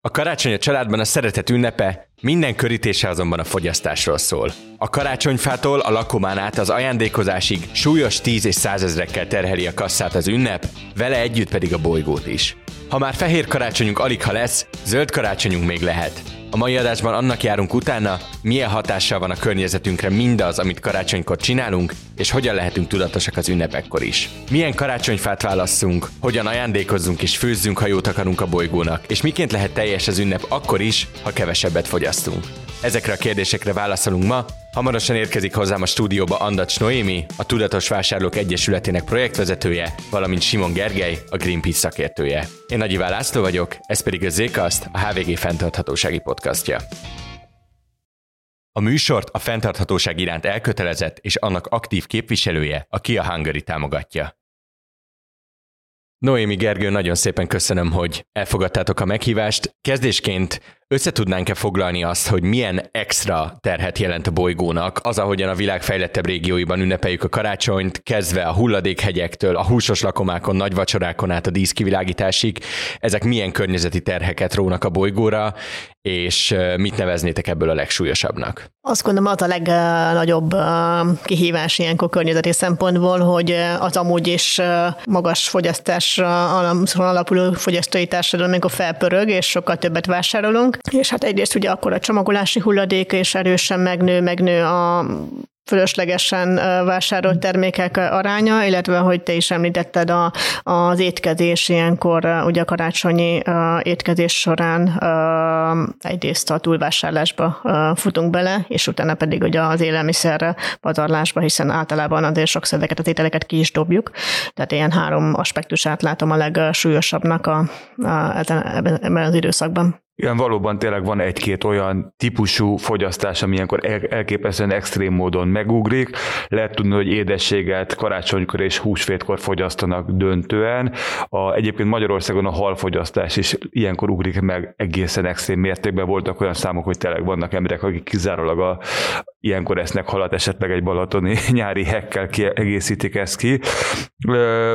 A karácsony a családban a szeretet ünnepe, minden körítése azonban a fogyasztásról szól. A karácsonyfától a lakomán át az ajándékozásig súlyos tíz és százezrekkel terheli a kasszát az ünnep, vele együtt pedig a bolygót is. Ha már fehér karácsonyunk alig ha lesz, zöld karácsonyunk még lehet. A mai adásban annak járunk utána, milyen hatással van a környezetünkre mindaz, amit karácsonykor csinálunk, és hogyan lehetünk tudatosak az ünnepekkor is. Milyen karácsonyfát válasszunk, hogyan ajándékozzunk és főzzünk, ha jót akarunk a bolygónak, és miként lehet teljes az ünnep akkor is, ha kevesebbet fogyasztunk. Ezekre a kérdésekre válaszolunk ma, Hamarosan érkezik hozzám a stúdióba Andacs Noémi, a Tudatos Vásárlók Egyesületének projektvezetője, valamint Simon Gergely, a Greenpeace szakértője. Én Nagy Iván László vagyok, ez pedig a Zcast, a HVG fenntarthatósági podcastja. A műsort a fenntarthatóság iránt elkötelezett és annak aktív képviselője, a Kia Hungary támogatja. Noémi Gergő, nagyon szépen köszönöm, hogy elfogadtátok a meghívást. Kezdésként összetudnánk-e foglalni azt, hogy milyen extra terhet jelent a bolygónak, az, ahogyan a világ fejlettebb régióiban ünnepeljük a karácsonyt, kezdve a hulladékhegyektől, a húsos lakomákon, nagy vacsorákon át a díszkivilágításig, ezek milyen környezeti terheket rónak a bolygóra, és mit neveznétek ebből a legsúlyosabbbbnak? Azt gondolom, az a legnagyobb kihívás ilyenkor környezeti szempontból, hogy az amúgy is magas fogyasztásra alapuló fogyasztói társadalom, amikor felpörög, és sokkal többet vásárolunk, és hát egyrészt ugye akkor a csomagolási hulladék és erősen megnő, megnő a fölöslegesen vásárolt termékek aránya, illetve, hogy te is említetted, a, az étkezés ilyenkor, ugye a karácsonyi étkezés során egyrészt a túlvásárlásba futunk bele, és utána pedig ugye az élelmiszer pazarlásba, hiszen általában azért sokszor ezeket az ételeket ki is dobjuk. Tehát ilyen három aspektusát látom a legsúlyosabbnak a, a, ebben az időszakban. Igen, valóban tényleg van egy-két olyan típusú fogyasztás, ami ilyenkor elképesztően extrém módon megugrik. Lehet tudni, hogy édességet karácsonykor és húsvétkor fogyasztanak döntően. A, egyébként Magyarországon a halfogyasztás is ilyenkor ugrik meg egészen extrém mértékben. Voltak olyan számok, hogy tényleg vannak emberek, akik kizárólag a, ilyenkor esznek halat, esetleg egy balatoni nyári hekkel kiegészítik ezt ki.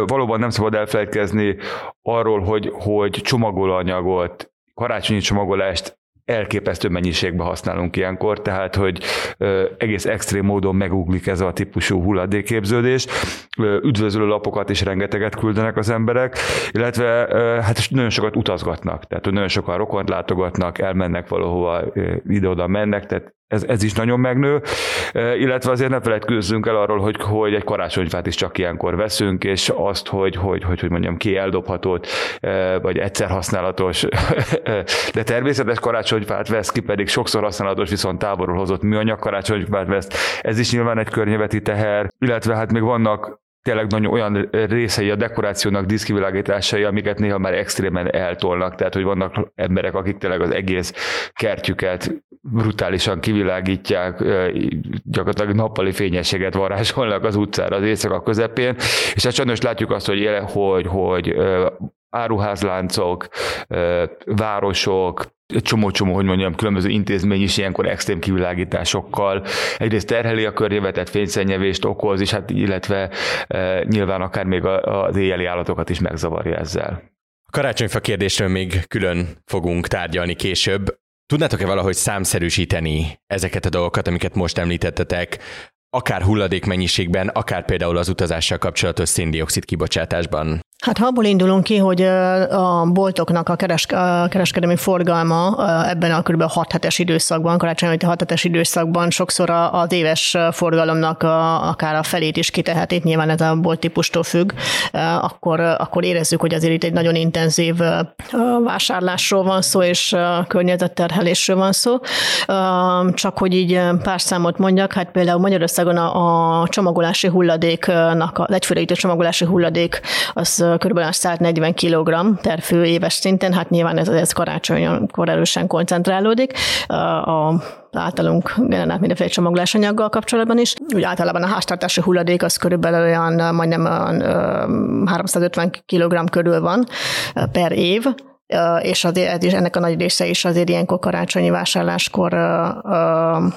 Valóban nem szabad elfelejtkezni arról, hogy, hogy csomagolóanyagot karácsonyi csomagolást elképesztő mennyiségben használunk ilyenkor, tehát hogy ö, egész extrém módon meguglik ez a típusú hulladékképződés. Ö, üdvözlő lapokat is rengeteget küldenek az emberek, illetve ö, hát nagyon sokat utazgatnak, tehát hogy nagyon sokan rokont látogatnak, elmennek valahova, ide-oda mennek, tehát ez, ez is nagyon megnő, illetve azért ne feledkezzünk el arról, hogy, hogy egy karácsonyfát is csak ilyenkor veszünk, és azt, hogy, hogy, hogy, hogy mondjam, ki eldobhatót, vagy egyszer használatos, de természetes karácsonyfát vesz ki, pedig sokszor használatos, viszont távolról hozott műanyag karácsonyfát vesz. Ez is nyilván egy környezeti teher, illetve hát még vannak tényleg nagyon olyan részei a dekorációnak, diszkivilágításai, amiket néha már extrémen eltolnak, tehát hogy vannak emberek, akik tényleg az egész kertjüket brutálisan kivilágítják, gyakorlatilag nappali fényességet varázsolnak az utcára az éjszaka közepén, és hát sajnos látjuk azt, hogy, hogy, hogy áruházláncok, városok, csomó-csomó, hogy mondjam, különböző intézmény is ilyenkor extrém kivilágításokkal egyrészt terheli a környezetet, fényszennyevést okoz, és hát illetve nyilván akár még az éjjeli állatokat is megzavarja ezzel. Karácsonyfa kérdésről még külön fogunk tárgyalni később. Tudnátok-e valahogy számszerűsíteni ezeket a dolgokat, amiket most említettetek, akár hulladék mennyiségben, akár például az utazással kapcsolatos széndiokszid kibocsátásban? Hát ha abból indulunk ki, hogy a boltoknak a, keres, a kereskedelmi forgalma ebben a kb. 6 hetes időszakban, karácsonyi 6 hetes időszakban sokszor az éves forgalomnak a, akár a felét is kitehetik, nyilván ez a bolt típustól függ, akkor, akkor érezzük, hogy azért itt egy nagyon intenzív vásárlásról van szó, és környezetterhelésről van szó. Csak hogy így pár számot mondjak, hát például Magyarországon a, a csomagolási hulladéknak, az egyfőre csomagolási hulladék az kb. 140 kg per fő éves szinten, hát nyilván ez, ez karácsonykor erősen koncentrálódik. A általunk generált mindenféle csomagolásanyaggal kapcsolatban is. Úgy általában a háztartási hulladék az körülbelül olyan majdnem olyan 350 kg körül van per év, és azért, és ennek a nagy része is azért ilyenkor karácsonyi vásárláskor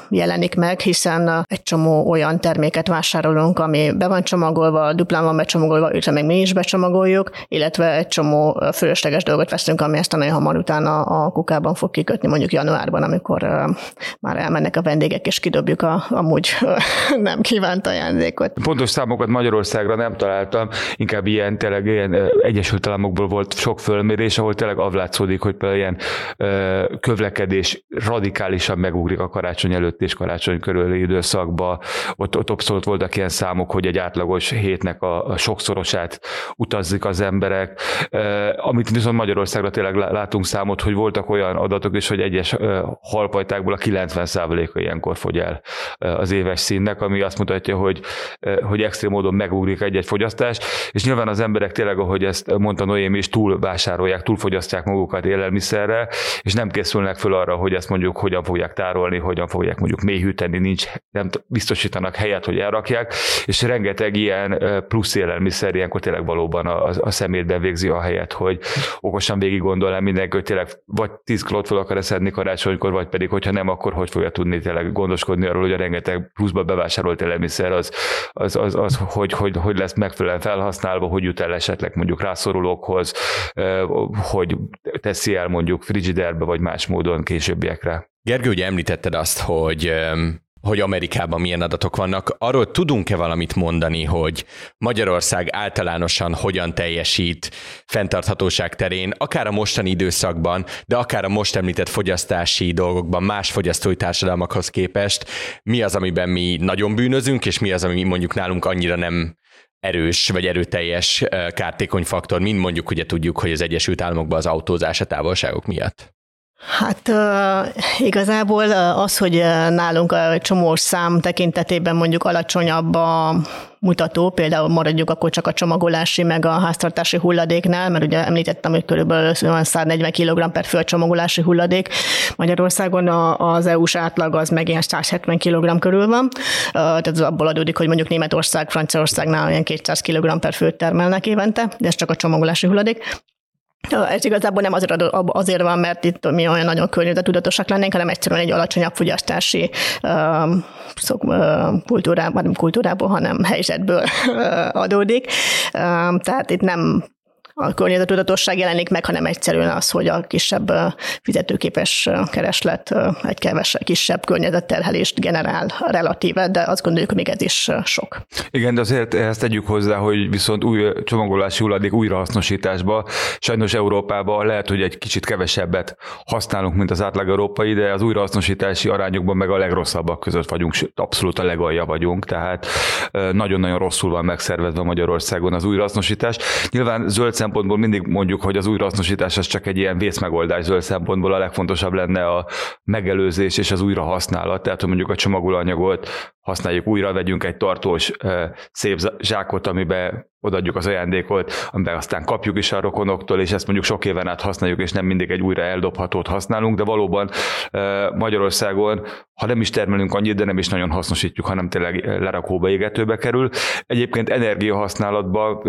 jelenik meg, hiszen egy csomó olyan terméket vásárolunk, ami be van csomagolva, duplán van becsomagolva, illetve meg mi is becsomagoljuk, illetve egy csomó fölösleges dolgot veszünk, ami ezt nagyon hamar utána a kukában fog kikötni, mondjuk januárban, amikor már elmennek a vendégek, és kidobjuk a amúgy nem kívánt ajándékot. Pontos számokat Magyarországra nem találtam, inkább ilyen, tényleg ilyen Egyesült Államokból volt sok fölmérés, ahol tényleg avlátszódik, hogy például ilyen kövlekedés radikálisan megugrik a karácsony előtt és karácsony körüli időszakba. Ott, ott abszolút voltak ilyen számok, hogy egy átlagos hétnek a, a sokszorosát utazzik az emberek, amit viszont Magyarországra tényleg látunk számot, hogy voltak olyan adatok is, hogy egyes halpajtákból a 90%-a ilyenkor fogy el az éves színnek, ami azt mutatja, hogy, hogy extrém módon megugrik egy-egy fogyasztás, és nyilván az emberek tényleg, ahogy ezt mondta Noém is, túl vásárolják, túlfogyasztják magukat élelmiszerre, és nem készülnek föl arra, hogy ezt mondjuk hogyan fogják tárolni, hogyan fogják mondjuk mélyhűteni, nincs, nem biztosítanak helyet, hogy elrakják, és rengeteg ilyen plusz élelmiszer ilyenkor tényleg valóban a, a szemétben végzi a helyet, hogy okosan végig gondolom mindenki, hogy tényleg vagy 10 kilót fel akar szedni karácsonykor, vagy pedig, hogyha nem, akkor hogy fogja tudni tényleg gondoskodni arról, hogy a rengeteg pluszba bevásárolt élelmiszer az, az, az, az hogy, hogy, hogy lesz megfelelően felhasználva, hogy jut el esetleg mondjuk rászorulókhoz, hogy teszi el mondjuk frigiderbe, vagy más módon későbbiekre. Gergő, ugye említetted azt, hogy hogy Amerikában milyen adatok vannak. Arról tudunk-e valamit mondani, hogy Magyarország általánosan hogyan teljesít fenntarthatóság terén, akár a mostani időszakban, de akár a most említett fogyasztási dolgokban más fogyasztói társadalmakhoz képest, mi az, amiben mi nagyon bűnözünk, és mi az, ami mondjuk nálunk annyira nem erős vagy erőteljes kártékony faktor, mint mondjuk ugye tudjuk, hogy az Egyesült Államokban az autózás a távolságok miatt. Hát igazából az, hogy nálunk a csomós szám tekintetében mondjuk alacsonyabb a mutató, például maradjuk akkor csak a csomagolási meg a háztartási hulladéknál, mert ugye említettem, hogy körülbelül 140 kg per fő csomagolási hulladék. Magyarországon az EU-s átlag az meg ilyen 170 kg körül van, tehát az abból adódik, hogy mondjuk Németország, Franciaországnál olyan 200 kg per főt termelnek évente, de ez csak a csomagolási hulladék. Ez igazából nem azért, azért van, mert itt mi olyan nagyon környezetudatosak lennénk, hanem egyszerűen egy alacsonyabb fogyasztási uh, szok, uh, kultúrában, nem kultúrából, hanem helyzetből adódik. Uh, tehát itt nem a környezetudatosság jelenik meg, hanem egyszerűen az, hogy a kisebb fizetőképes kereslet egy kevesebb, kisebb környezetterhelést generál relatíve, de azt gondoljuk, még ez is sok. Igen, de azért ezt tegyük hozzá, hogy viszont új csomagolási hulladék újrahasznosításba, sajnos Európában lehet, hogy egy kicsit kevesebbet használunk, mint az átlag európai, de az újrahasznosítási arányokban meg a legrosszabbak között vagyunk, abszolút a legalja vagyunk, tehát nagyon-nagyon rosszul van megszervezve Magyarországon az újrahasznosítás. Nyilván zöld szempontból mindig mondjuk, hogy az újrahasznosítás az csak egy ilyen vészmegoldás zöld szempontból a legfontosabb lenne a megelőzés és az újrahasználat. Tehát, hogy mondjuk a csomagolóanyagot használjuk újra, vegyünk egy tartós szép zsákot, amiben odaadjuk az ajándékot, amiben aztán kapjuk is a rokonoktól, és ezt mondjuk sok éven át használjuk, és nem mindig egy újra eldobhatót használunk, de valóban Magyarországon, ha nem is termelünk annyit, de nem is nagyon hasznosítjuk, hanem tényleg lerakóba, égetőbe kerül. Egyébként energiahasználatban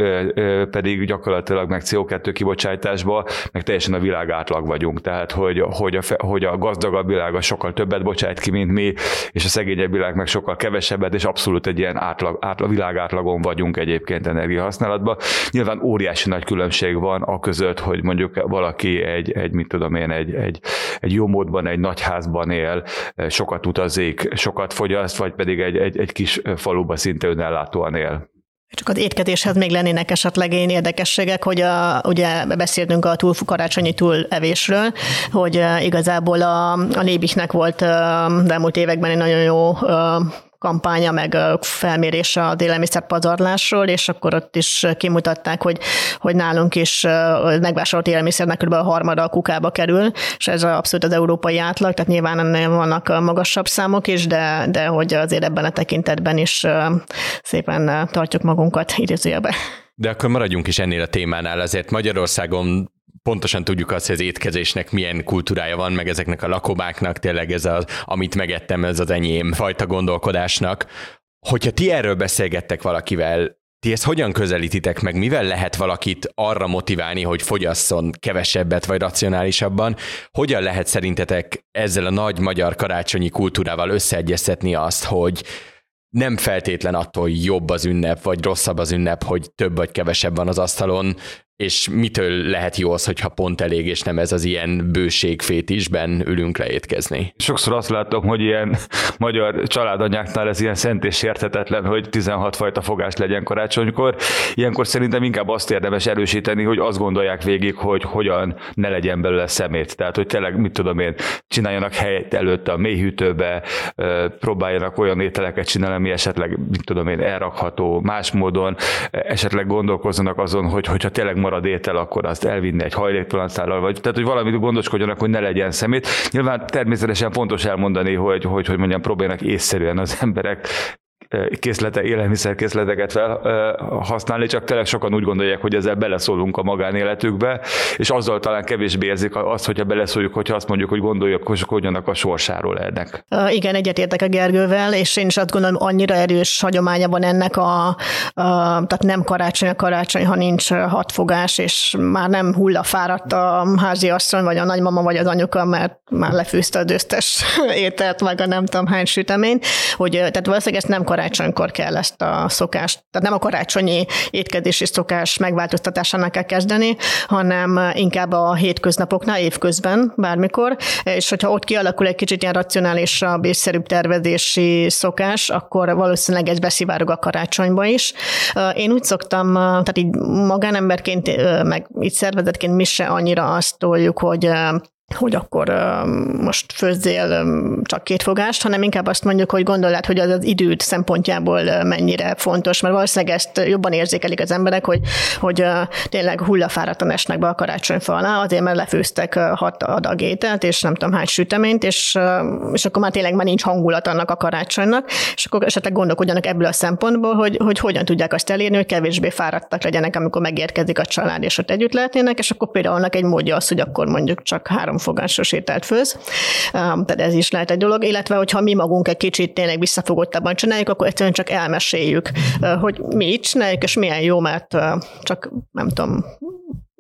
pedig gyakorlatilag meg CO2 kibocsátásba, meg teljesen a világ átlag vagyunk. Tehát, hogy, hogy, a, hogy a gazdagabb világ sokkal többet bocsájt ki, mint mi, és a szegényebb világ meg sokkal kevesebbet, és abszolút egy ilyen átlag, átlag világ átlagon vagyunk egyébként energiahasználatban. Nyilván óriási nagy különbség van a között, hogy mondjuk valaki egy, egy mit tudom én, egy, egy, egy jó módban, egy nagy házban él, sokat utazik, sokat fogyaszt, vagy pedig egy, egy, egy kis faluba szinte önellátóan él. Csak az étkezéshez még lennének esetleg én érdekességek, hogy a, ugye beszéltünk a túl, karácsonyi túlevésről, hogy igazából a, a Lébiknek volt az elmúlt években egy nagyon jó kampánya, meg felmérése az élelmiszer pazarlásról, és akkor ott is kimutatták, hogy, hogy nálunk is megvásárolt élelmiszernek kb. a harmada a kukába kerül, és ez abszolút az európai átlag, tehát nyilván ennél vannak magasabb számok is, de, de hogy azért ebben a tekintetben is szépen tartjuk magunkat idézőjelbe. De akkor maradjunk is ennél a témánál, azért Magyarországon pontosan tudjuk azt, hogy az étkezésnek milyen kultúrája van, meg ezeknek a lakobáknak, tényleg ez az, amit megettem, ez az enyém fajta gondolkodásnak. Hogyha ti erről beszélgettek valakivel, Ti ezt hogyan közelítitek meg? Mivel lehet valakit arra motiválni, hogy fogyasszon kevesebbet vagy racionálisabban? Hogyan lehet szerintetek ezzel a nagy magyar karácsonyi kultúrával összeegyeztetni azt, hogy nem feltétlen attól jobb az ünnep, vagy rosszabb az ünnep, hogy több vagy kevesebb van az asztalon, és mitől lehet jó az, hogyha pont elég, és nem ez az ilyen bőségfétisben ülünk leétkezni? Sokszor azt látom, hogy ilyen magyar családanyáknál ez ilyen szent és érthetetlen, hogy 16 fajta fogás legyen karácsonykor. Ilyenkor szerintem inkább azt érdemes erősíteni, hogy azt gondolják végig, hogy hogyan ne legyen belőle szemét. Tehát, hogy tényleg, mit tudom én, csináljanak helyet előtte a mélyhűtőbe, próbáljanak olyan ételeket csinálni, ami esetleg, mit tudom én, elrakható más módon, esetleg gondolkozzanak azon, hogy hogyha tényleg marad étel, akkor azt elvinni egy hajléktalan szállal, vagy tehát, hogy valamit gondoskodjanak, hogy ne legyen szemét. Nyilván természetesen fontos elmondani, hogy, hogy, hogy mondjam, próbálnak észszerűen az emberek készlete, élelmiszerkészleteket felhasználni, csak tényleg sokan úgy gondolják, hogy ezzel beleszólunk a magánéletükbe, és azzal talán kevésbé érzik azt, hogyha beleszóljuk, hogyha azt mondjuk, hogy gondoljanak a sorsáról ennek. Igen, egyetértek a Gergővel, és én is azt gondolom, annyira erős hagyománya van ennek a, a tehát nem karácsony a karácsony, ha nincs hatfogás, és már nem hullafáradt a házi asszony, vagy a nagymama, vagy az anyuka, mert már lefűzte a dőztes ételt, meg a nem tudom hány süteményt, hogy tehát valószínűleg ezt nem karácsonykor kell ezt a szokást, tehát nem a karácsonyi étkezési szokás megváltoztatásának kell kezdeni, hanem inkább a hétköznapoknál, évközben, bármikor, és hogyha ott kialakul egy kicsit ilyen racionálisabb, észszerűbb tervezési szokás, akkor valószínűleg ez beszivárog a karácsonyba is. Én úgy szoktam, tehát így magánemberként, meg így szervezetként mi se annyira azt toljuk, hogy hogy akkor most főzzél csak két fogást, hanem inkább azt mondjuk, hogy gondolod, hogy az az időt szempontjából mennyire fontos, mert valószínűleg ezt jobban érzékelik az emberek, hogy, hogy tényleg hullafáradtan esnek be a karácsonyfa alá, azért mert lefőztek hat adag ételt, és nem tudom hány süteményt, és, és akkor már tényleg már nincs hangulat annak a karácsonynak, és akkor esetleg gondolkodjanak ebből a szempontból, hogy, hogy hogyan tudják azt elérni, hogy kevésbé fáradtak legyenek, amikor megérkezik a család, és ott együtt lehetnének, és akkor például egy módja az, hogy akkor mondjuk csak három háromfogásos ételt főz, tehát ez is lehet egy dolog, illetve hogyha mi magunk egy kicsit tényleg visszafogottabban csináljuk, akkor egyszerűen csak elmeséljük, hogy mi így csináljuk, és milyen jó, mert csak nem tudom,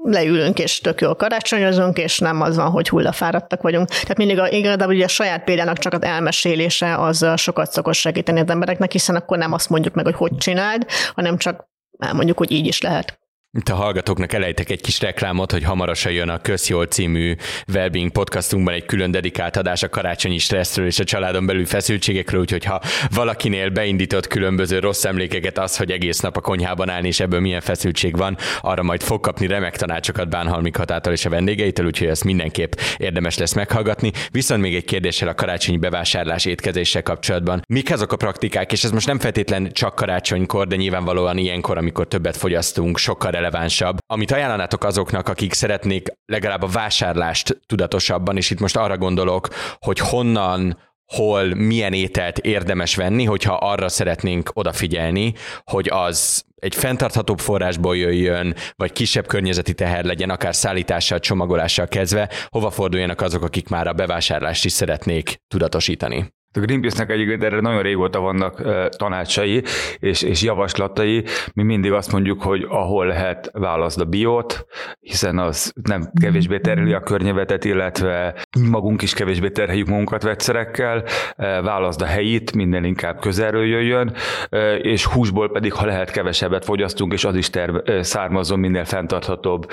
leülünk, és tök jól karácsonyozunk, és nem az van, hogy hullafáradtak vagyunk. Tehát mindig a, igazából ugye a saját példának csak az elmesélése az sokat szokott segíteni az embereknek, hiszen akkor nem azt mondjuk meg, hogy hogy csináld, hanem csak elmondjuk, hogy így is lehet. Itt a hallgatóknak elejtek egy kis reklámot, hogy hamarosan jön a Közjól című Wellbeing podcastunkban egy külön dedikált adás a karácsonyi stresszről és a családon belül feszültségekről, úgyhogy ha valakinél beindított különböző rossz emlékeket az, hogy egész nap a konyhában állni, és ebből milyen feszültség van, arra majd fog kapni remek tanácsokat Bánhalmi Katától és a vendégeitől, úgyhogy ezt mindenképp érdemes lesz meghallgatni. Viszont még egy kérdéssel a karácsonyi bevásárlás étkezéssel kapcsolatban. Mik azok a praktikák, és ez most nem feltétlen csak karácsonykor, de nyilvánvalóan ilyenkor, amikor többet fogyasztunk, sokkal relevánsabb. Amit ajánlanátok azoknak, akik szeretnék legalább a vásárlást tudatosabban, és itt most arra gondolok, hogy honnan, hol, milyen ételt érdemes venni, hogyha arra szeretnénk odafigyelni, hogy az egy fenntarthatóbb forrásból jöjjön, vagy kisebb környezeti teher legyen, akár szállítással, csomagolással kezdve, hova forduljanak azok, akik már a bevásárlást is szeretnék tudatosítani? A Greenpeace-nek egyébként erre nagyon régóta vannak tanácsai és, és javaslatai. Mi mindig azt mondjuk, hogy ahol lehet válaszd a biót, hiszen az nem kevésbé terheli a környezetet, illetve magunk is kevésbé terheljük magunkat vegyszerekkel, válaszd a helyit, minden inkább közelről jöjjön, és húsból pedig, ha lehet, kevesebbet fogyasztunk, és az is terv, származon minél fenntarthatóbb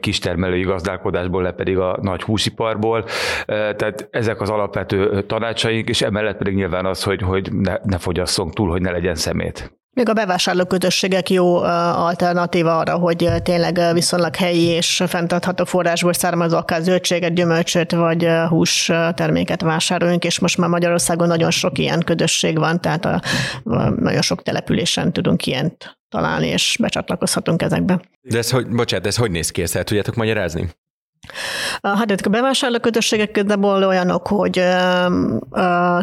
kistermelői gazdálkodásból, le pedig a nagy húsiparból. Tehát ezek az alapvető tanácsaink, és emellett pedig nyilván az, hogy, hogy ne, ne fogyasszunk túl, hogy ne legyen szemét. Még a bevásárló közösségek jó alternatíva arra, hogy tényleg viszonylag helyi és fenntartható forrásból származó akár zöldséget, gyümölcsöt vagy hús terméket vásároljunk, és most már Magyarországon nagyon sok ilyen közösség van, tehát a, a, nagyon sok településen tudunk ilyent találni, és becsatlakozhatunk ezekbe. De ez hogy, bocsánat, ez hogy néz ki, ezt el tudjátok magyarázni? Hát a bevásárlókötösségek igazából olyanok, hogy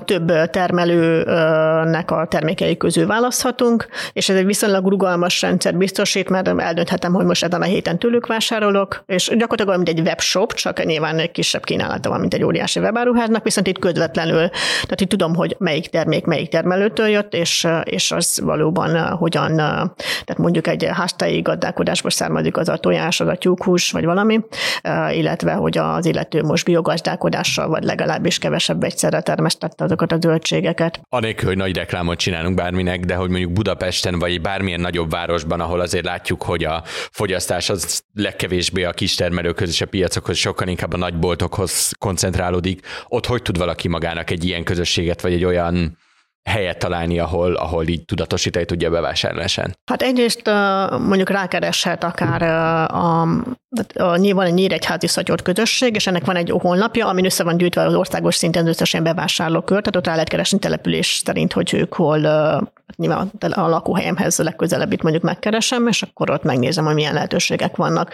több termelőnek a termékei közül választhatunk, és ez egy viszonylag rugalmas rendszer biztosít, mert eldönthetem, hogy most ezen a héten tőlük vásárolok, és gyakorlatilag olyan, mint egy webshop, csak nyilván egy kisebb kínálata van, mint egy óriási webáruháznak, viszont itt közvetlenül, tehát itt tudom, hogy melyik termék melyik termelőtől jött, és, és az valóban hogyan, tehát mondjuk egy háztai gazdálkodásból származik az a tojás, az a tyúkhús, vagy valami, illetve hogy az illető most biogazdálkodással, vagy legalábbis kevesebb egyszerre termesztette azokat a zöldségeket. Anélkül, hogy nagy reklámot csinálunk bárminek, de hogy mondjuk Budapesten, vagy bármilyen nagyobb városban, ahol azért látjuk, hogy a fogyasztás az legkevésbé a kistermelőkhöz és a piacokhoz, sokkal inkább a nagyboltokhoz koncentrálódik. Ott hogy tud valaki magának egy ilyen közösséget, vagy egy olyan helyet találni, ahol, ahol így tudatosítani tudja bevásárlásán? Hát egyrészt mondjuk rákereshet akár a, a, nyilván egy Nyíregyházi Szatyor közösség, és ennek van egy honlapja, amin össze van gyűjtve az országos szinten összesen bevásárlókör, tehát ott rá lehet keresni település szerint, hogy ők hol nyilván a lakóhelyemhez legközelebb itt mondjuk megkeresem, és akkor ott megnézem, hogy milyen lehetőségek vannak.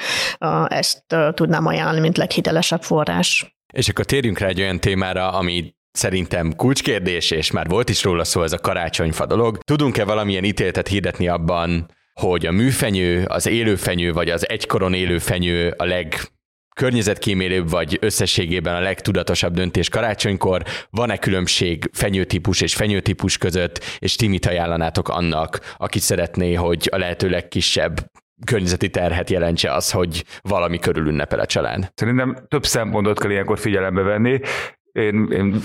Ezt tudnám ajánlani, mint leghitelesebb forrás. És akkor térjünk rá egy olyan témára, ami szerintem kulcskérdés, és már volt is róla szó ez a karácsonyfa dolog. Tudunk-e valamilyen ítéletet hirdetni abban, hogy a műfenyő, az élőfenyő, vagy az egykoron élőfenyő a leg környezetkímélőbb, vagy összességében a legtudatosabb döntés karácsonykor? Van-e különbség fenyőtípus és fenyőtípus között, és ti mit ajánlanátok annak, aki szeretné, hogy a lehető legkisebb környezeti terhet jelentse az, hogy valami körül ünnepel a család? Szerintem több szempontot kell ilyenkor figyelembe venni én, én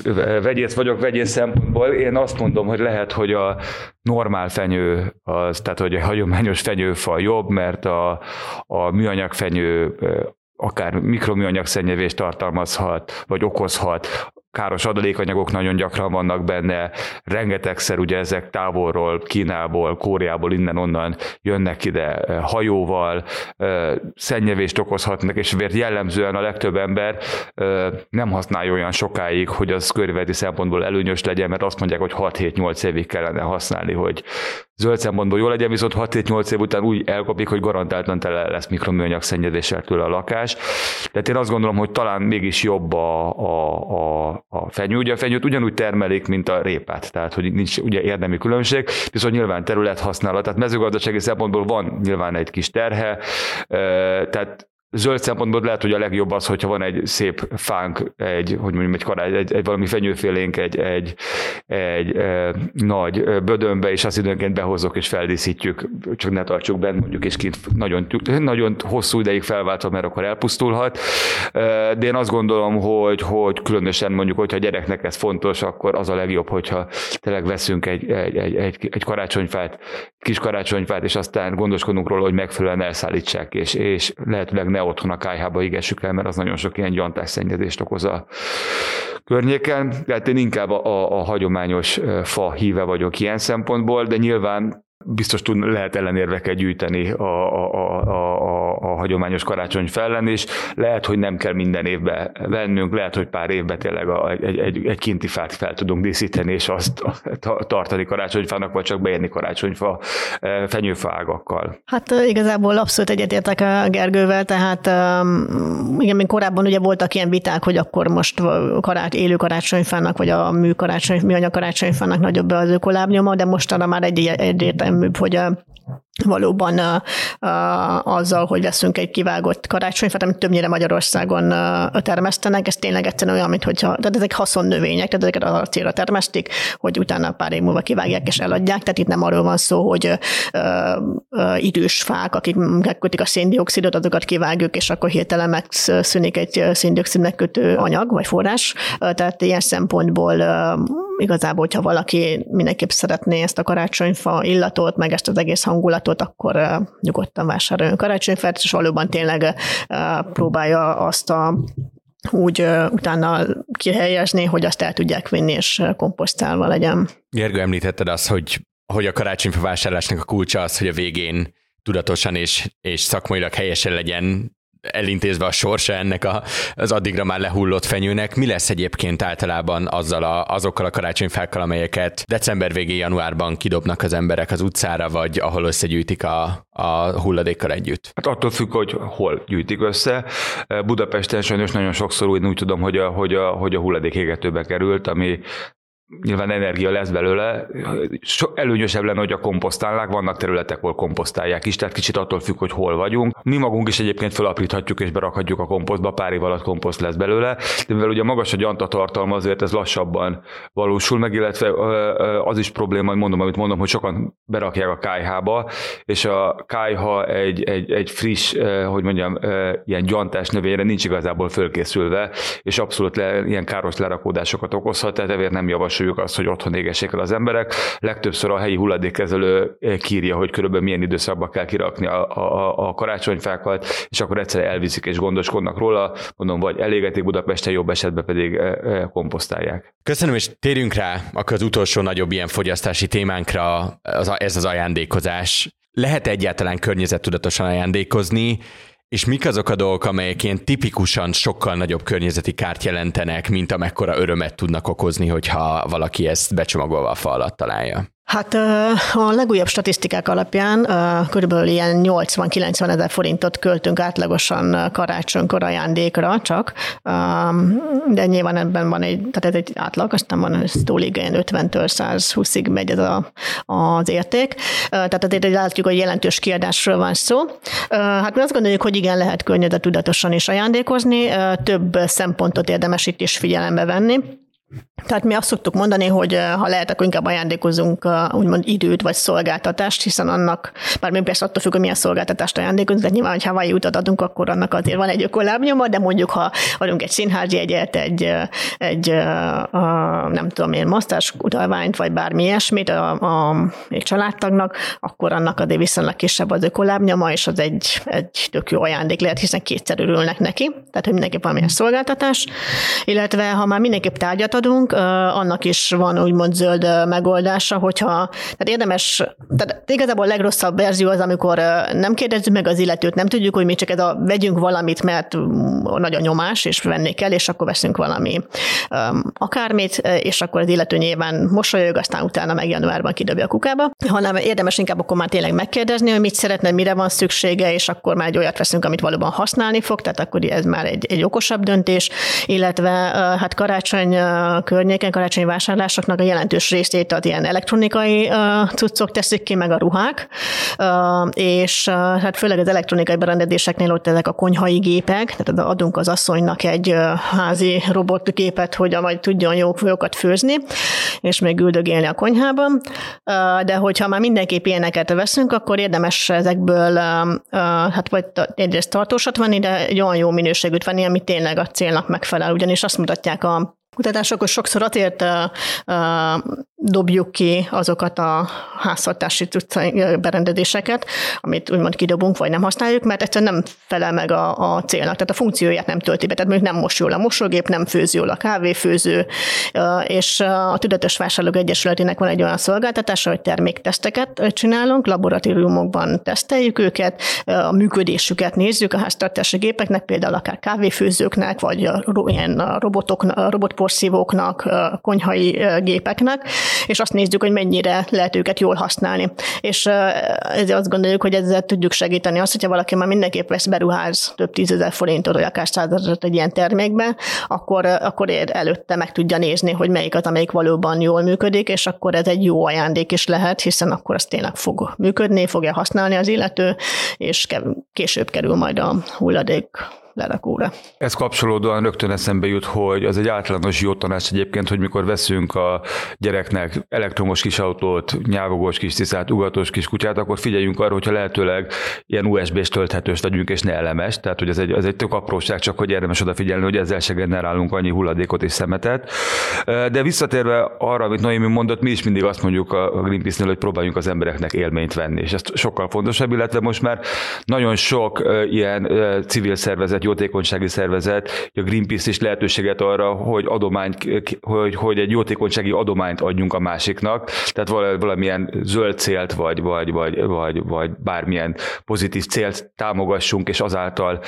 vegyész vagyok vegyész szempontból, én azt mondom, hogy lehet, hogy a normál fenyő, az, tehát hogy a hagyományos fenyőfa jobb, mert a, a műanyag fenyő akár mikroműanyag szennyevést tartalmazhat, vagy okozhat, káros adalékanyagok nagyon gyakran vannak benne, rengetegszer ugye ezek távolról, Kínából, Kóreából, innen-onnan jönnek ide eh, hajóval, eh, szennyevést okozhatnak, és miért jellemzően a legtöbb ember eh, nem használja olyan sokáig, hogy az körülveti szempontból előnyös legyen, mert azt mondják, hogy 6-7-8 évig kellene használni, hogy zöld szempontból jó legyen, viszont 6-7-8 év után úgy elkopik, hogy garantáltan tele lesz mikroműanyag szennyezéssel tőle a lakás. Tehát én azt gondolom, hogy talán mégis jobb a, a, a, a fenyő. Ugye a fenyőt ugyanúgy termelik, mint a répát, tehát hogy nincs ugye érdemi különbség, viszont nyilván terület használat, tehát mezőgazdasági szempontból van nyilván egy kis terhe, tehát zöld szempontból lehet, hogy a legjobb az, hogyha van egy szép fánk, egy, hogy mondjam, egy, karály, egy, egy valami fenyőfélénk, egy, egy, egy e, nagy bödönbe, és azt időnként behozok és feldíszítjük, csak ne tartsuk bent mondjuk, és kint nagyon, nagyon hosszú ideig felváltva, mert akkor elpusztulhat. De én azt gondolom, hogy, hogy különösen mondjuk, hogyha a gyereknek ez fontos, akkor az a legjobb, hogyha tényleg veszünk egy, egy, egy, egy, egy karácsonyfát, kis karácsonyfát, és aztán gondoskodunk róla, hogy megfelelően elszállítsák, és, és lehetőleg ne otthon a kájhába égessük el, mert az nagyon sok ilyen gyantás okoz a környéken. Tehát én inkább a, a, a hagyományos fa híve vagyok ilyen szempontból, de nyilván biztos tud, lehet ellenérveket gyűjteni a, a, a, a, a hagyományos karácsony fellen, és lehet, hogy nem kell minden évbe vennünk, lehet, hogy pár évben tényleg a, egy, egy, egy kinti fát fel tudunk díszíteni, és azt tartani karácsonyfának, vagy csak beérni karácsonyfa e, fenyőfa ágakkal. Hát igazából abszolút egyetértek a Gergővel, tehát igen, még korábban ugye voltak ilyen viták, hogy akkor most karács, élő karácsonyfának, vagy a mű karácsony, műanyag karácsonyfának nagyobb az ökolábnyoma, de mostanra már egy, egyértelmű egyértelműbb, hogy a valóban a, azzal, hogy veszünk egy kivágott karácsonyfát, amit többnyire Magyarországon a, termesztenek, ez tényleg egyszerűen olyan, mint hogyha, tehát ezek haszonnövények, tehát ezeket a célra termesztik, hogy utána pár év múlva kivágják és eladják, tehát itt nem arról van szó, hogy idős fák, akik megkötik a széndiokszidot, azokat kivágjuk, és akkor hirtelen megszűnik egy széndiokszid megkötő anyag vagy forrás, tehát ilyen szempontból igazából, hogyha valaki mindenképp szeretné ezt a karácsonyfa illatot, meg ezt az egész hangulatot, akkor nyugodtan vásároljon karácsonyfát, és valóban tényleg próbálja azt a úgy utána kihelyezni, hogy azt el tudják vinni, és komposztálva legyen. Gergő, említetted azt, hogy, hogy a karácsonyfa vásárlásnak a kulcsa az, hogy a végén tudatosan és, és szakmailag helyesen legyen elintézve a sorsa ennek a, az addigra már lehullott fenyőnek. Mi lesz egyébként általában azzal a, azokkal a karácsonyfákkal, amelyeket december végén, januárban kidobnak az emberek az utcára, vagy ahol összegyűjtik a, a hulladékkal együtt? Hát attól függ, hogy hol gyűjtik össze. Budapesten sajnos nagyon sokszor úgy, úgy tudom, hogy a, hogy a, hogy a hulladék égetőbe került, ami nyilván energia lesz belőle, so, előnyösebb lenne, hogy a komposztálnák, vannak területek, ahol komposztálják is, tehát kicsit attól függ, hogy hol vagyunk. Mi magunk is egyébként felapríthatjuk és berakhatjuk a komposztba, pár év alatt komposzt lesz belőle, de mivel ugye magas a gyanta tartalma, azért ez lassabban valósul meg, illetve az is probléma, hogy mondom, amit mondom, hogy sokan berakják a kájhába, és a kájha egy, egy, egy friss, hogy mondjam, ilyen gyantás növényre nincs igazából fölkészülve, és abszolút le, ilyen káros lerakódásokat okozhat, tehát ezért nem javas javasoljuk azt, hogy otthon égessék el az emberek. Legtöbbször a helyi hulladékkezelő eh, kírja, hogy körülbelül milyen időszakban kell kirakni a, a, a karácsonyfákat, és akkor egyszer elviszik és gondoskodnak róla, mondom, vagy elégetik Budapesten, jobb esetben pedig eh, eh, komposztálják. Köszönöm, és térjünk rá akkor az utolsó nagyobb ilyen fogyasztási témánkra, az, ez az ajándékozás. Lehet egyáltalán környezettudatosan ajándékozni, és mik azok a dolgok, amelyek ilyen tipikusan sokkal nagyobb környezeti kárt jelentenek, mint amekkora örömet tudnak okozni, hogyha valaki ezt becsomagolva a fa alatt találja? Hát a legújabb statisztikák alapján körülbelül ilyen 80-90 ezer forintot költünk átlagosan karácsonykor ajándékra csak, de nyilván ebben van egy, tehát ez egy átlag, aztán van ez túlig ilyen 50-től 120-ig megy ez a, az érték. Tehát azért látjuk, hogy jelentős kiadásról van szó. Hát mi azt gondoljuk, hogy igen, lehet tudatosan is ajándékozni, több szempontot érdemes itt is figyelembe venni. Tehát mi azt szoktuk mondani, hogy eh, ha lehet, akkor inkább ajándékozunk eh, úgymond időt vagy szolgáltatást, hiszen annak, bár mi persze attól függ, hogy milyen szolgáltatást ajándékozunk, de nyilván, ha Hawaii utat adunk, akkor annak azért van egy ökolábnyoma, de mondjuk, ha adunk egy színházi egyet, egy, eh, egy a, nem tudom én, masztás utalványt, vagy bármi ilyesmit a, a, egy családtagnak, akkor annak azért viszonylag kisebb az ökolábnyoma, és az egy, egy tök jó ajándék lehet, hiszen kétszer örülnek neki, tehát hogy mindenképp valamilyen szolgáltatás, illetve ha már mindenképp tárgyat adunk, annak is van úgymond zöld megoldása, hogyha, tehát érdemes, tehát igazából a legrosszabb verzió az, amikor nem kérdezzük meg az illetőt, nem tudjuk, hogy mi csak ez a vegyünk valamit, mert nagy a nyomás, és venni kell, és akkor veszünk valami akármit, és akkor az illető nyilván mosolyog, aztán utána meg januárban kidobja a kukába, hanem érdemes inkább akkor már tényleg megkérdezni, hogy mit szeretne, mire van szüksége, és akkor már egy olyat veszünk, amit valóban használni fog, tehát akkor ez már egy, egy okosabb döntés, illetve hát karácsony környéken karácsonyi vásárlásoknak a jelentős részét az ilyen elektronikai cuccok teszik ki, meg a ruhák, és hát főleg az elektronikai berendezéseknél ott ezek a konyhai gépek, tehát adunk az asszonynak egy házi robotgépet, hogy majd tudjon jó, jókat főzni, és még üldögélni a konyhában, de hogyha már mindenképp ilyeneket veszünk, akkor érdemes ezekből hát vagy egyrészt tartósat venni, de egy olyan jó minőségűt venni, ami tényleg a célnak megfelel, ugyanis azt mutatják a kutatások, hogy sokszor azért uh, uh, dobjuk ki azokat a háztartási berendezéseket, amit úgymond kidobunk, vagy nem használjuk, mert egyszerűen nem felel meg a, a célnak, tehát a funkcióját nem tölti be, tehát mondjuk nem mos jól a mosógép, nem főz jól a kávéfőző, és a Tudatos Vásárlók Egyesületének van egy olyan szolgáltatása, hogy termékteszteket csinálunk, laboratóriumokban teszteljük őket, a működésüket nézzük a háztartási gépeknek, például akár kávéfőzőknek, vagy a, ilyen robotoknak, robotporszívóknak, konyhai gépeknek, és azt nézzük, hogy mennyire lehet őket jól használni. És ezért azt gondoljuk, hogy ezzel tudjuk segíteni azt, hogyha valaki már mindenképp vesz beruház több tízezer forintot, vagy akár százezeret egy ilyen termékbe, akkor, akkor előtte meg tudja nézni, hogy melyik az, amelyik valóban jól működik, és akkor ez egy jó ajándék is lehet, hiszen akkor az tényleg fog működni, fogja használni az illető, és később kerül majd a hulladék lerakóra. Ez kapcsolódóan rögtön eszembe jut, hogy az egy általános jó tanács egyébként, hogy mikor veszünk a gyereknek elektromos kis autót, nyávogós kis tisztát, ugatós kis kutyát, akkor figyeljünk arra, hogyha lehetőleg ilyen USB-s tölthetős legyünk, és ne elemes. Tehát, hogy ez egy, ez egy tök apróság, csak hogy érdemes odafigyelni, hogy ezzel se generálunk annyi hulladékot és szemetet. De visszatérve arra, amit Noémi mondott, mi is mindig azt mondjuk a Greenpeace-nél, hogy próbáljunk az embereknek élményt venni, és ez sokkal fontosabb, illetve most már nagyon sok ilyen civil szervezet jótékonysági szervezet, a Greenpeace is lehetőséget arra, hogy adományt, hogy, hogy egy jótékonysági adományt adjunk a másiknak, tehát valamilyen zöld célt, vagy, vagy, vagy, vagy, vagy bármilyen pozitív célt támogassunk, és azáltal,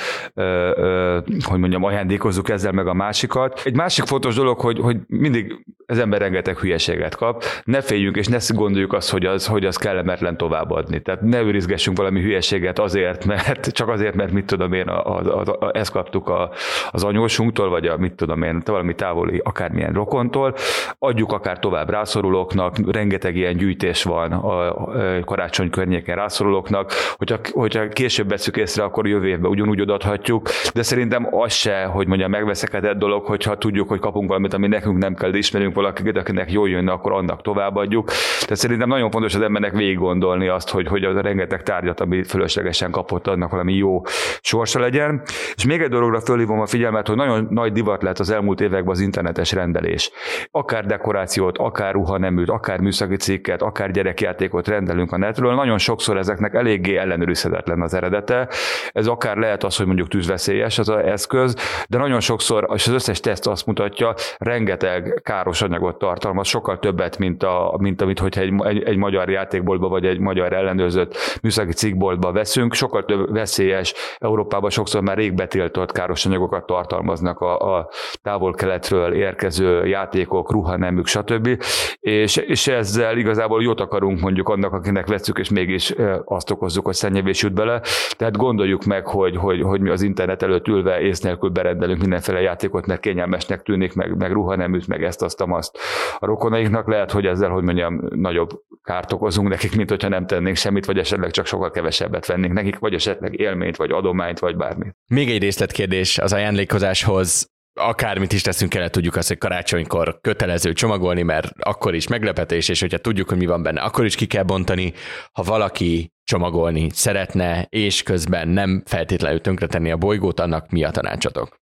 hogy mondjam, ajándékozzuk ezzel meg a másikat. Egy másik fontos dolog, hogy, hogy mindig az ember rengeteg hülyeséget kap, ne féljünk, és ne gondoljuk azt, hogy az, hogy az kellemetlen továbbadni. Tehát ne őrizgessünk valami hülyeséget azért, mert csak azért, mert mit tudom én, a, a, a, a, ezt kaptuk a, az anyósunktól, vagy a mit tudom én, valami távoli akármilyen rokontól, adjuk akár tovább rászorulóknak, rengeteg ilyen gyűjtés van a, karácsony környéken rászorulóknak, hogyha, hogyha később veszük észre, akkor jövő évben ugyanúgy odaadhatjuk, de szerintem az se, hogy mondja, megveszekedett dolog, hogyha tudjuk, hogy kapunk valamit, ami nekünk nem kell, de ismerünk valakit, akinek jól jönne, akkor annak továbbadjuk. Tehát szerintem nagyon fontos az embernek végig gondolni azt, hogy, hogy az a rengeteg tárgyat, ami fölöslegesen kapott, annak valami jó sorsa legyen. És még egy dologra fölhívom a figyelmet, hogy nagyon nagy divat lett az elmúlt években az internetes rendelés. Akár dekorációt, akár ruhaneműt, akár műszaki cikket, akár gyerekjátékot rendelünk a netről. Nagyon sokszor ezeknek eléggé ellenőrizhetetlen az eredete. Ez akár lehet az, hogy mondjuk tűzveszélyes az az eszköz, de nagyon sokszor, és az összes teszt azt mutatja, rengeteg káros anyagot tartalmaz, sokkal többet, mint, a, mint amit, hogyha egy, egy, egy magyar játékboltba vagy egy magyar ellenőrzött műszaki cikkboltba veszünk, sokkal több veszélyes, Európában sokszor már rég betiltott káros anyagokat tartalmaznak a, a távol-keletről érkező játékok, ruhanemük, stb. És, és ezzel igazából jót akarunk mondjuk annak, akinek veszük, és mégis azt okozzuk, hogy szennyevés jut bele. Tehát gondoljuk meg, hogy, hogy, hogy mi az internet előtt ülve ész nélkül berendelünk mindenféle játékot, mert kényelmesnek tűnik, meg, meg ruhaneműt, meg ezt, azt, azt. A rokonainknak lehet, hogy ezzel, hogy mondjam, nagyobb kárt okozunk nekik, mint hogyha nem tennénk semmit, vagy esetleg csak sokkal kevesebbet vennénk nekik, vagy esetleg élményt, vagy adományt, vagy bármit. Még egy részletkérdés az ajándékozáshoz akármit is teszünk el, tudjuk azt, hogy karácsonykor kötelező csomagolni, mert akkor is meglepetés, és hogyha tudjuk, hogy mi van benne, akkor is ki kell bontani. Ha valaki csomagolni szeretne, és közben nem feltétlenül tönkretenni a bolygót, annak mi a tanácsatok?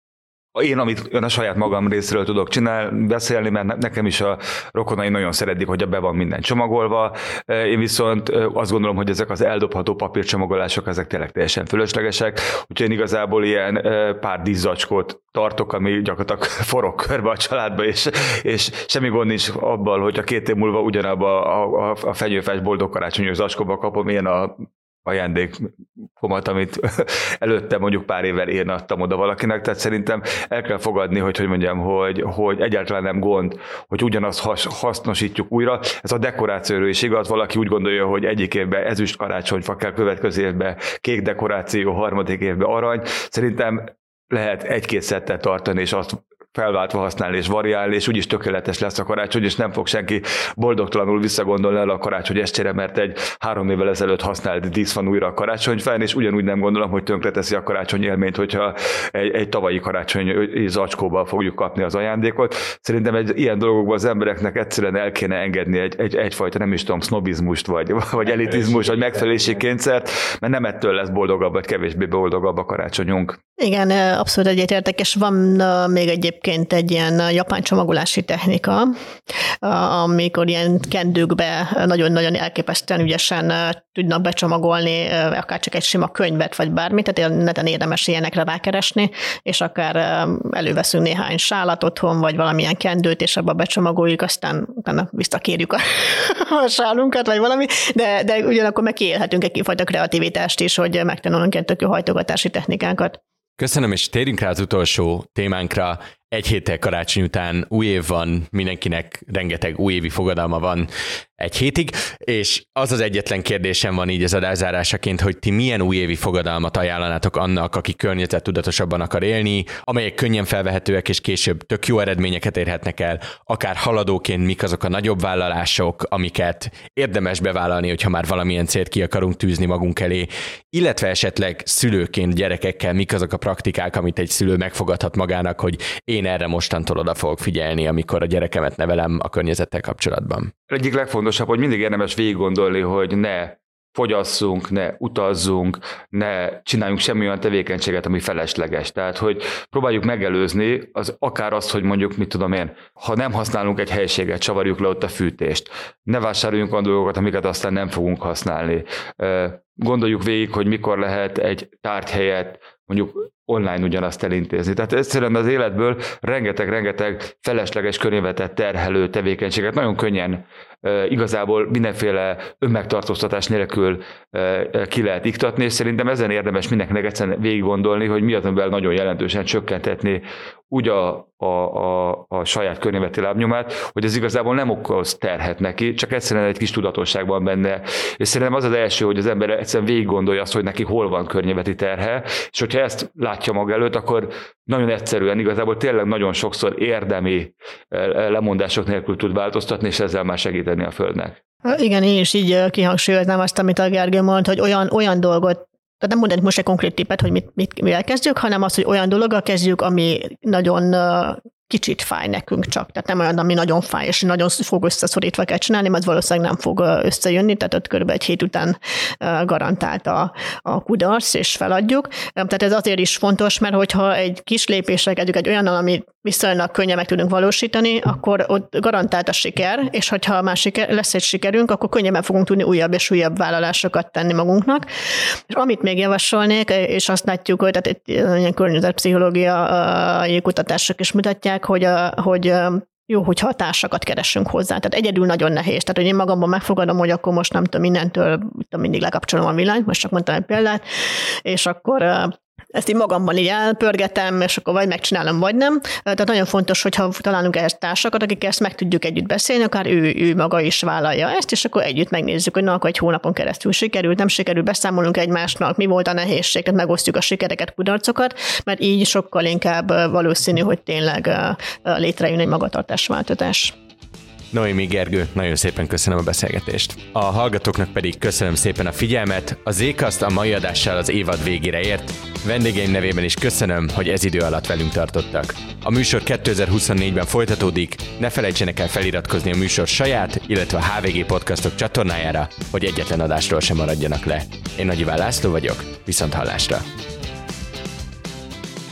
Én, amit ön a saját magam részéről tudok csinálni, beszélni, mert nekem is a rokonai nagyon szeretik, hogy be van minden csomagolva. Én viszont azt gondolom, hogy ezek az eldobható papírcsomagolások, ezek tényleg teljesen fölöslegesek, úgyhogy én igazából ilyen pár díszzacskót tartok, ami gyakorlatilag forog körbe a családba, és, és semmi gond nincs abban, hogy a két év múlva ugyanabba a, a, a fenyőfes boldog karácsonyos zacskóba kapom én a ajándékomat, amit előtte mondjuk pár évvel én adtam oda valakinek, tehát szerintem el kell fogadni, hogy hogy mondjam, hogy, hogy egyáltalán nem gond, hogy ugyanazt has, hasznosítjuk újra. Ez a dekorációról is igaz, valaki úgy gondolja, hogy egyik évben ezüst karácsonyfa kell, következő évben kék dekoráció, harmadik évben arany. Szerintem lehet egy-két szettet tartani, és azt felváltva használni és variálni, és úgyis tökéletes lesz a karácsony, és nem fog senki boldogtalanul visszagondolni el a karácsony estére, mert egy három évvel ezelőtt használt dísz van újra a karácsonyfán, és ugyanúgy nem gondolom, hogy tönkreteszi a karácsony élményt, hogyha egy, egy tavalyi karácsony zacskóba fogjuk kapni az ajándékot. Szerintem egy ilyen dolgokban az embereknek egyszerűen el kéne engedni egy, egy, egyfajta, nem is tudom, sznobizmust, vagy, vagy elitizmus, vagy megfelelési kényszert, mert nem ettől lesz boldogabb, vagy kevésbé boldogabb a karácsonyunk. Igen, abszolút egyetértek, és van még egyébként egy ilyen japán csomagolási technika, amikor ilyen kendőkbe nagyon-nagyon elképesztően ügyesen tudnak becsomagolni akár csak egy sima könyvet, vagy bármit, tehát neten érdemes ilyenekre rákeresni, és akár előveszünk néhány sálat otthon, vagy valamilyen kendőt, és abba becsomagoljuk, aztán utána visszakérjük a, a sálunkat, vagy valami, de, de ugyanakkor meg kiélhetünk egy fajta kreativitást is, hogy megtanulunk ilyen tök hajtogatási technikákat. Köszönöm, és térjünk rá az utolsó témánkra. Egy héttel karácsony után új év van, mindenkinek rengeteg újévi fogadalma van egy hétig, és az az egyetlen kérdésem van így az adázárásaként, hogy ti milyen újévi fogadalmat ajánlanátok annak, aki tudatosabban akar élni, amelyek könnyen felvehetőek, és később tök jó eredményeket érhetnek el, akár haladóként mik azok a nagyobb vállalások, amiket érdemes bevállalni, hogyha már valamilyen célt ki akarunk tűzni magunk elé, illetve esetleg szülőként gyerekekkel mik azok a praktikák, amit egy szülő megfogadhat magának, hogy én erre mostantól oda fogok figyelni, amikor a gyerekemet nevelem a környezettel kapcsolatban. Egyik legfontosabb, hogy mindig érdemes végig gondolni, hogy ne fogyasszunk, ne utazzunk, ne csináljunk semmi olyan tevékenységet, ami felesleges. Tehát, hogy próbáljuk megelőzni az akár azt, hogy mondjuk, mit tudom én, ha nem használunk egy helységet, csavarjuk le ott a fűtést. Ne vásároljunk olyan dolgokat, amiket aztán nem fogunk használni gondoljuk végig, hogy mikor lehet egy tárgyhelyet mondjuk online ugyanazt elintézni. Tehát egyszerűen az életből rengeteg-rengeteg felesleges környevetet terhelő tevékenységet nagyon könnyen igazából mindenféle önmegtartóztatás nélkül ki lehet iktatni, és szerintem ezen érdemes mindenkinek egyszerűen végig gondolni, hogy mi az, amivel nagyon jelentősen csökkentetni úgy a, a, a, a saját környezeti lábnyomát, hogy ez igazából nem okoz terhet neki, csak egyszerűen egy kis tudatosságban benne. És szerintem az az első, hogy az ember egyszerűen végig gondolja azt, hogy neki hol van környezeti terhe, és hogyha ezt látja maga előtt, akkor nagyon egyszerűen, igazából tényleg nagyon sokszor érdemi lemondások nélkül tud változtatni, és ezzel már segíteni a Földnek. Igen, én is így kihangsúlyoznám azt, amit a Gergő mond, hogy olyan, olyan dolgot tehát nem mondanék most egy konkrét tippet, hogy mit, mit, mivel kezdjük, hanem az, hogy olyan dologgal kezdjük, ami nagyon kicsit fáj nekünk csak. Tehát nem olyan, ami nagyon fáj, és nagyon fog összeszorítva kell csinálni, mert valószínűleg nem fog összejönni, tehát ott kb. egy hét után garantált a, a kudarc, és feladjuk. Tehát ez azért is fontos, mert hogyha egy kis lépésre kezdjük egy olyan, ami viszonylag könnyen meg tudunk valósítani, akkor ott garantált a siker, és hogyha már siker, lesz egy sikerünk, akkor könnyebben fogunk tudni újabb és újabb vállalásokat tenni magunknak. És amit még javasolnék, és azt látjuk, hogy tehát egy ilyen környezetpszichológiai kutatások is mutatják, hogy, a, hogy jó, hogy hatásokat keresünk hozzá. Tehát egyedül nagyon nehéz. Tehát, hogy én magamban megfogadom, hogy akkor most nem tudom, mindentől tudom, mindig lekapcsolom a villanyt, most csak mondtam egy példát, és akkor ezt így magamban így elpörgetem, és akkor vagy megcsinálom, vagy nem. Tehát nagyon fontos, hogyha találunk ehhez társakat, akik ezt meg tudjuk együtt beszélni, akár ő, ő maga is vállalja ezt, és akkor együtt megnézzük, hogy na, akkor egy hónapon keresztül sikerült, nem sikerült, beszámolunk egymásnak, mi volt a nehézség, tehát megosztjuk a sikereket, kudarcokat, mert így sokkal inkább valószínű, hogy tényleg létrejön egy magatartásváltozás. Noémi Gergő, nagyon szépen köszönöm a beszélgetést. A hallgatóknak pedig köszönöm szépen a figyelmet. A Zékaszt a mai adással az évad végére ért. Vendégeim nevében is köszönöm, hogy ez idő alatt velünk tartottak. A műsor 2024-ben folytatódik, ne felejtsenek el feliratkozni a műsor saját, illetve a HVG podcastok csatornájára, hogy egyetlen adásról sem maradjanak le. Én Nagy Iván László vagyok, viszont hallásra!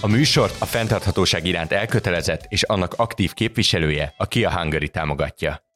A műsort a fenntarthatóság iránt elkötelezett és annak aktív képviselője a Kia Hungary támogatja.